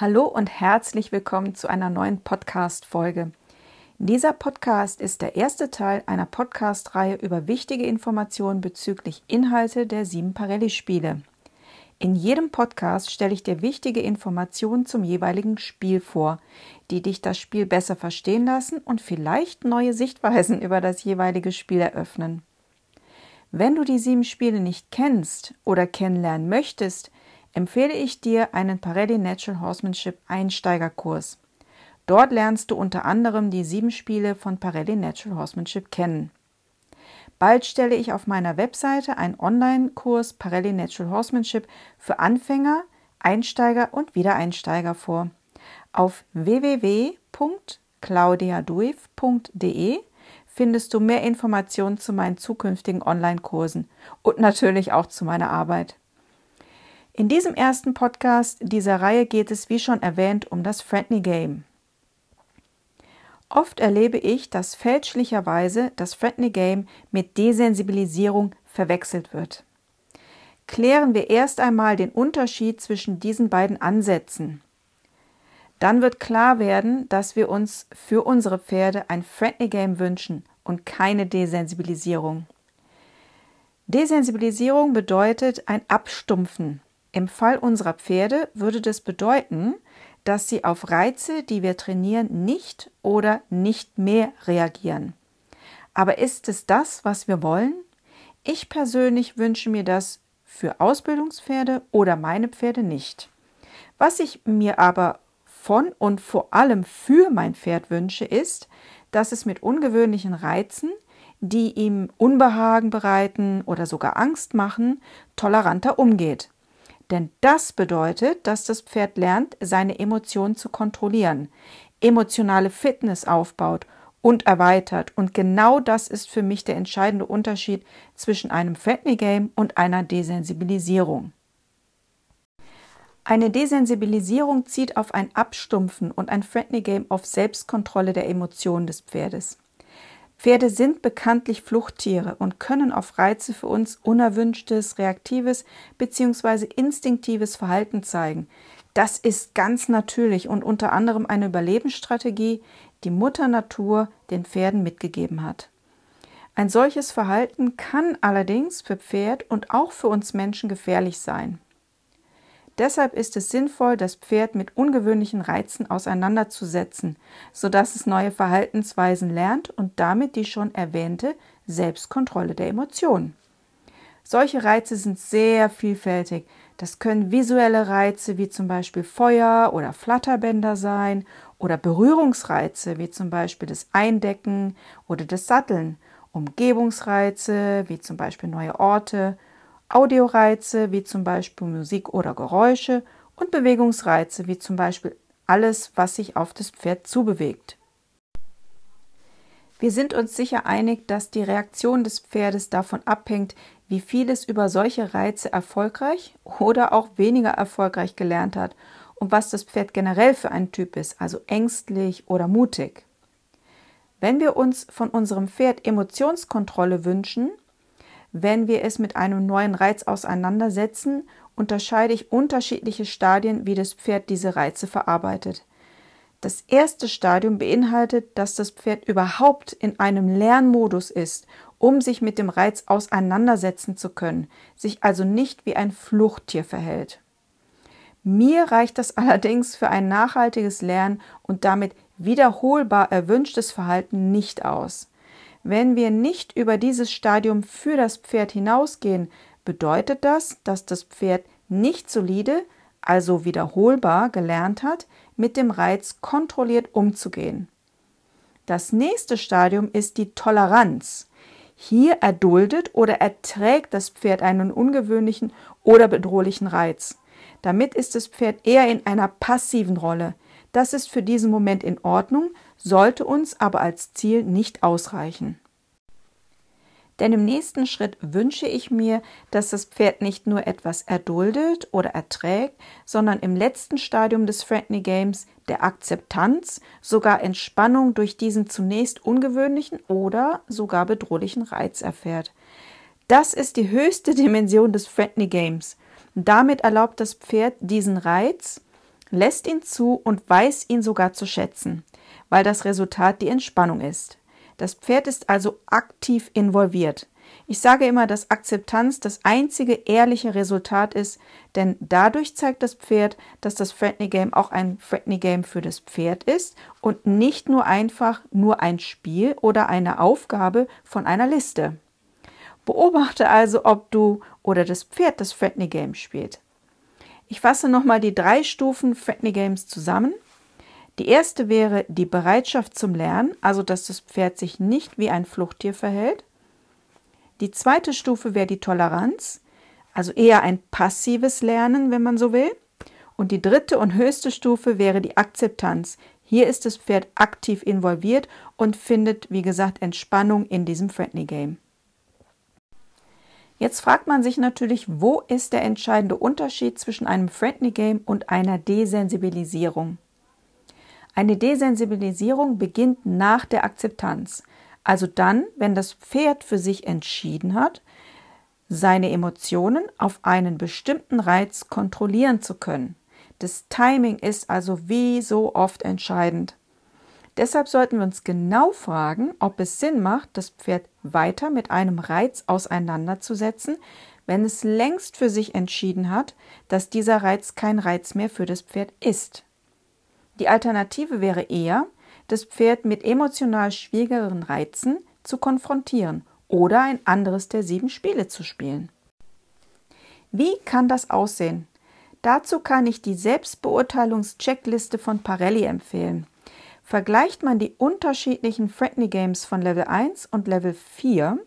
Hallo und herzlich willkommen zu einer neuen Podcast-Folge. Dieser Podcast ist der erste Teil einer Podcast-Reihe über wichtige Informationen bezüglich Inhalte der sieben Parelli-Spiele. In jedem Podcast stelle ich dir wichtige Informationen zum jeweiligen Spiel vor, die dich das Spiel besser verstehen lassen und vielleicht neue Sichtweisen über das jeweilige Spiel eröffnen. Wenn du die sieben Spiele nicht kennst oder kennenlernen möchtest, empfehle ich dir einen Parelli Natural Horsemanship Einsteigerkurs. Dort lernst du unter anderem die sieben Spiele von Parelli Natural Horsemanship kennen. Bald stelle ich auf meiner Webseite einen Online-Kurs Parelli Natural Horsemanship für Anfänger, Einsteiger und Wiedereinsteiger vor. Auf www.claudiaduif.de findest du mehr Informationen zu meinen zukünftigen Online-Kursen und natürlich auch zu meiner Arbeit. In diesem ersten Podcast dieser Reihe geht es, wie schon erwähnt, um das Friendly Game. Oft erlebe ich, dass fälschlicherweise das Friendly Game mit Desensibilisierung verwechselt wird. Klären wir erst einmal den Unterschied zwischen diesen beiden Ansätzen. Dann wird klar werden, dass wir uns für unsere Pferde ein Friendly Game wünschen und keine Desensibilisierung. Desensibilisierung bedeutet ein Abstumpfen, im Fall unserer Pferde würde das bedeuten, dass sie auf Reize, die wir trainieren, nicht oder nicht mehr reagieren. Aber ist es das, was wir wollen? Ich persönlich wünsche mir das für Ausbildungspferde oder meine Pferde nicht. Was ich mir aber von und vor allem für mein Pferd wünsche, ist, dass es mit ungewöhnlichen Reizen, die ihm Unbehagen bereiten oder sogar Angst machen, toleranter umgeht. Denn das bedeutet, dass das Pferd lernt, seine Emotionen zu kontrollieren, emotionale Fitness aufbaut und erweitert. Und genau das ist für mich der entscheidende Unterschied zwischen einem Friendly Game und einer Desensibilisierung. Eine Desensibilisierung zieht auf ein Abstumpfen und ein Friendly Game auf Selbstkontrolle der Emotionen des Pferdes. Pferde sind bekanntlich Fluchttiere und können auf Reize für uns unerwünschtes, reaktives bzw. instinktives Verhalten zeigen. Das ist ganz natürlich und unter anderem eine Überlebensstrategie, die Mutter Natur den Pferden mitgegeben hat. Ein solches Verhalten kann allerdings für Pferd und auch für uns Menschen gefährlich sein. Deshalb ist es sinnvoll, das Pferd mit ungewöhnlichen Reizen auseinanderzusetzen, sodass es neue Verhaltensweisen lernt und damit die schon erwähnte Selbstkontrolle der Emotionen. Solche Reize sind sehr vielfältig. Das können visuelle Reize wie zum Beispiel Feuer oder Flatterbänder sein oder Berührungsreize wie zum Beispiel das Eindecken oder das Satteln, Umgebungsreize wie zum Beispiel neue Orte Audioreize wie zum Beispiel Musik oder Geräusche und Bewegungsreize wie zum Beispiel alles, was sich auf das Pferd zubewegt. Wir sind uns sicher einig, dass die Reaktion des Pferdes davon abhängt, wie viel es über solche Reize erfolgreich oder auch weniger erfolgreich gelernt hat und was das Pferd generell für ein Typ ist, also ängstlich oder mutig. Wenn wir uns von unserem Pferd Emotionskontrolle wünschen, wenn wir es mit einem neuen Reiz auseinandersetzen, unterscheide ich unterschiedliche Stadien, wie das Pferd diese Reize verarbeitet. Das erste Stadium beinhaltet, dass das Pferd überhaupt in einem Lernmodus ist, um sich mit dem Reiz auseinandersetzen zu können, sich also nicht wie ein Fluchttier verhält. Mir reicht das allerdings für ein nachhaltiges Lernen und damit wiederholbar erwünschtes Verhalten nicht aus. Wenn wir nicht über dieses Stadium für das Pferd hinausgehen, bedeutet das, dass das Pferd nicht solide, also wiederholbar gelernt hat, mit dem Reiz kontrolliert umzugehen. Das nächste Stadium ist die Toleranz. Hier erduldet oder erträgt das Pferd einen ungewöhnlichen oder bedrohlichen Reiz. Damit ist das Pferd eher in einer passiven Rolle. Das ist für diesen Moment in Ordnung, sollte uns aber als Ziel nicht ausreichen. Denn im nächsten Schritt wünsche ich mir, dass das Pferd nicht nur etwas erduldet oder erträgt, sondern im letzten Stadium des Friendly Games der Akzeptanz sogar Entspannung durch diesen zunächst ungewöhnlichen oder sogar bedrohlichen Reiz erfährt. Das ist die höchste Dimension des Friendly Games. Damit erlaubt das Pferd diesen Reiz lässt ihn zu und weiß ihn sogar zu schätzen, weil das Resultat die Entspannung ist. Das Pferd ist also aktiv involviert. Ich sage immer, dass Akzeptanz das einzige ehrliche Resultat ist, denn dadurch zeigt das Pferd, dass das Friendly Game auch ein Friendly Game für das Pferd ist und nicht nur einfach nur ein Spiel oder eine Aufgabe von einer Liste. Beobachte also, ob du oder das Pferd das Friendly Game spielt. Ich fasse nochmal die drei Stufen Friendly Games zusammen. Die erste wäre die Bereitschaft zum Lernen, also dass das Pferd sich nicht wie ein Fluchttier verhält. Die zweite Stufe wäre die Toleranz, also eher ein passives Lernen, wenn man so will. Und die dritte und höchste Stufe wäre die Akzeptanz. Hier ist das Pferd aktiv involviert und findet, wie gesagt, Entspannung in diesem Friendly Game. Jetzt fragt man sich natürlich, wo ist der entscheidende Unterschied zwischen einem Friendly Game und einer Desensibilisierung? Eine Desensibilisierung beginnt nach der Akzeptanz. Also dann, wenn das Pferd für sich entschieden hat, seine Emotionen auf einen bestimmten Reiz kontrollieren zu können. Das Timing ist also wie so oft entscheidend. Deshalb sollten wir uns genau fragen, ob es Sinn macht, das Pferd weiter mit einem Reiz auseinanderzusetzen, wenn es längst für sich entschieden hat, dass dieser Reiz kein Reiz mehr für das Pferd ist. Die Alternative wäre eher, das Pferd mit emotional schwierigeren Reizen zu konfrontieren oder ein anderes der sieben Spiele zu spielen. Wie kann das aussehen? Dazu kann ich die Selbstbeurteilungscheckliste von Parelli empfehlen. Vergleicht man die unterschiedlichen Friendly Games von Level 1 und Level 4,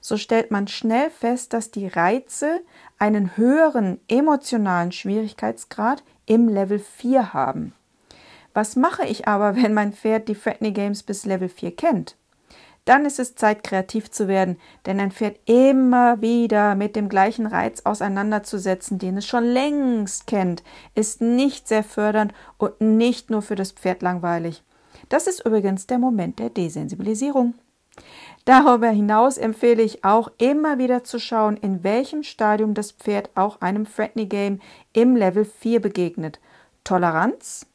so stellt man schnell fest, dass die Reize einen höheren emotionalen Schwierigkeitsgrad im Level 4 haben. Was mache ich aber, wenn mein Pferd die Friendly Games bis Level 4 kennt? Dann ist es Zeit, kreativ zu werden, denn ein Pferd immer wieder mit dem gleichen Reiz auseinanderzusetzen, den es schon längst kennt, ist nicht sehr fördernd und nicht nur für das Pferd langweilig. Das ist übrigens der Moment der Desensibilisierung. Darüber hinaus empfehle ich auch immer wieder zu schauen, in welchem Stadium das Pferd auch einem Friendly Game im Level 4 begegnet. Toleranz,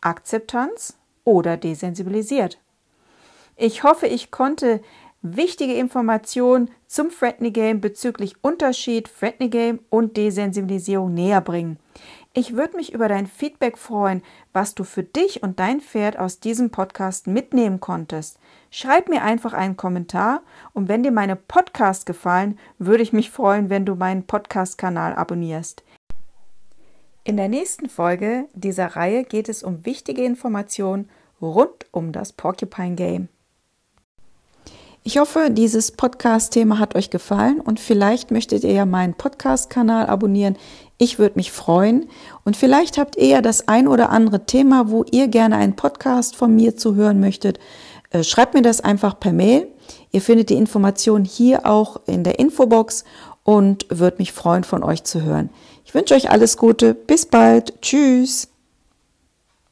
Akzeptanz oder desensibilisiert. Ich hoffe, ich konnte wichtige Informationen zum Friendly Game bezüglich Unterschied Friendly Game und Desensibilisierung näher bringen. Ich würde mich über dein Feedback freuen, was du für dich und dein Pferd aus diesem Podcast mitnehmen konntest. Schreib mir einfach einen Kommentar und wenn dir meine Podcast gefallen, würde ich mich freuen, wenn du meinen Podcast-Kanal abonnierst. In der nächsten Folge dieser Reihe geht es um wichtige Informationen rund um das Porcupine Game. Ich hoffe, dieses Podcast-Thema hat euch gefallen und vielleicht möchtet ihr ja meinen Podcast-Kanal abonnieren. Ich würde mich freuen. Und vielleicht habt ihr ja das ein oder andere Thema, wo ihr gerne einen Podcast von mir zu hören möchtet. Äh, schreibt mir das einfach per Mail. Ihr findet die Informationen hier auch in der Infobox und würde mich freuen, von euch zu hören. Ich wünsche euch alles Gute. Bis bald. Tschüss.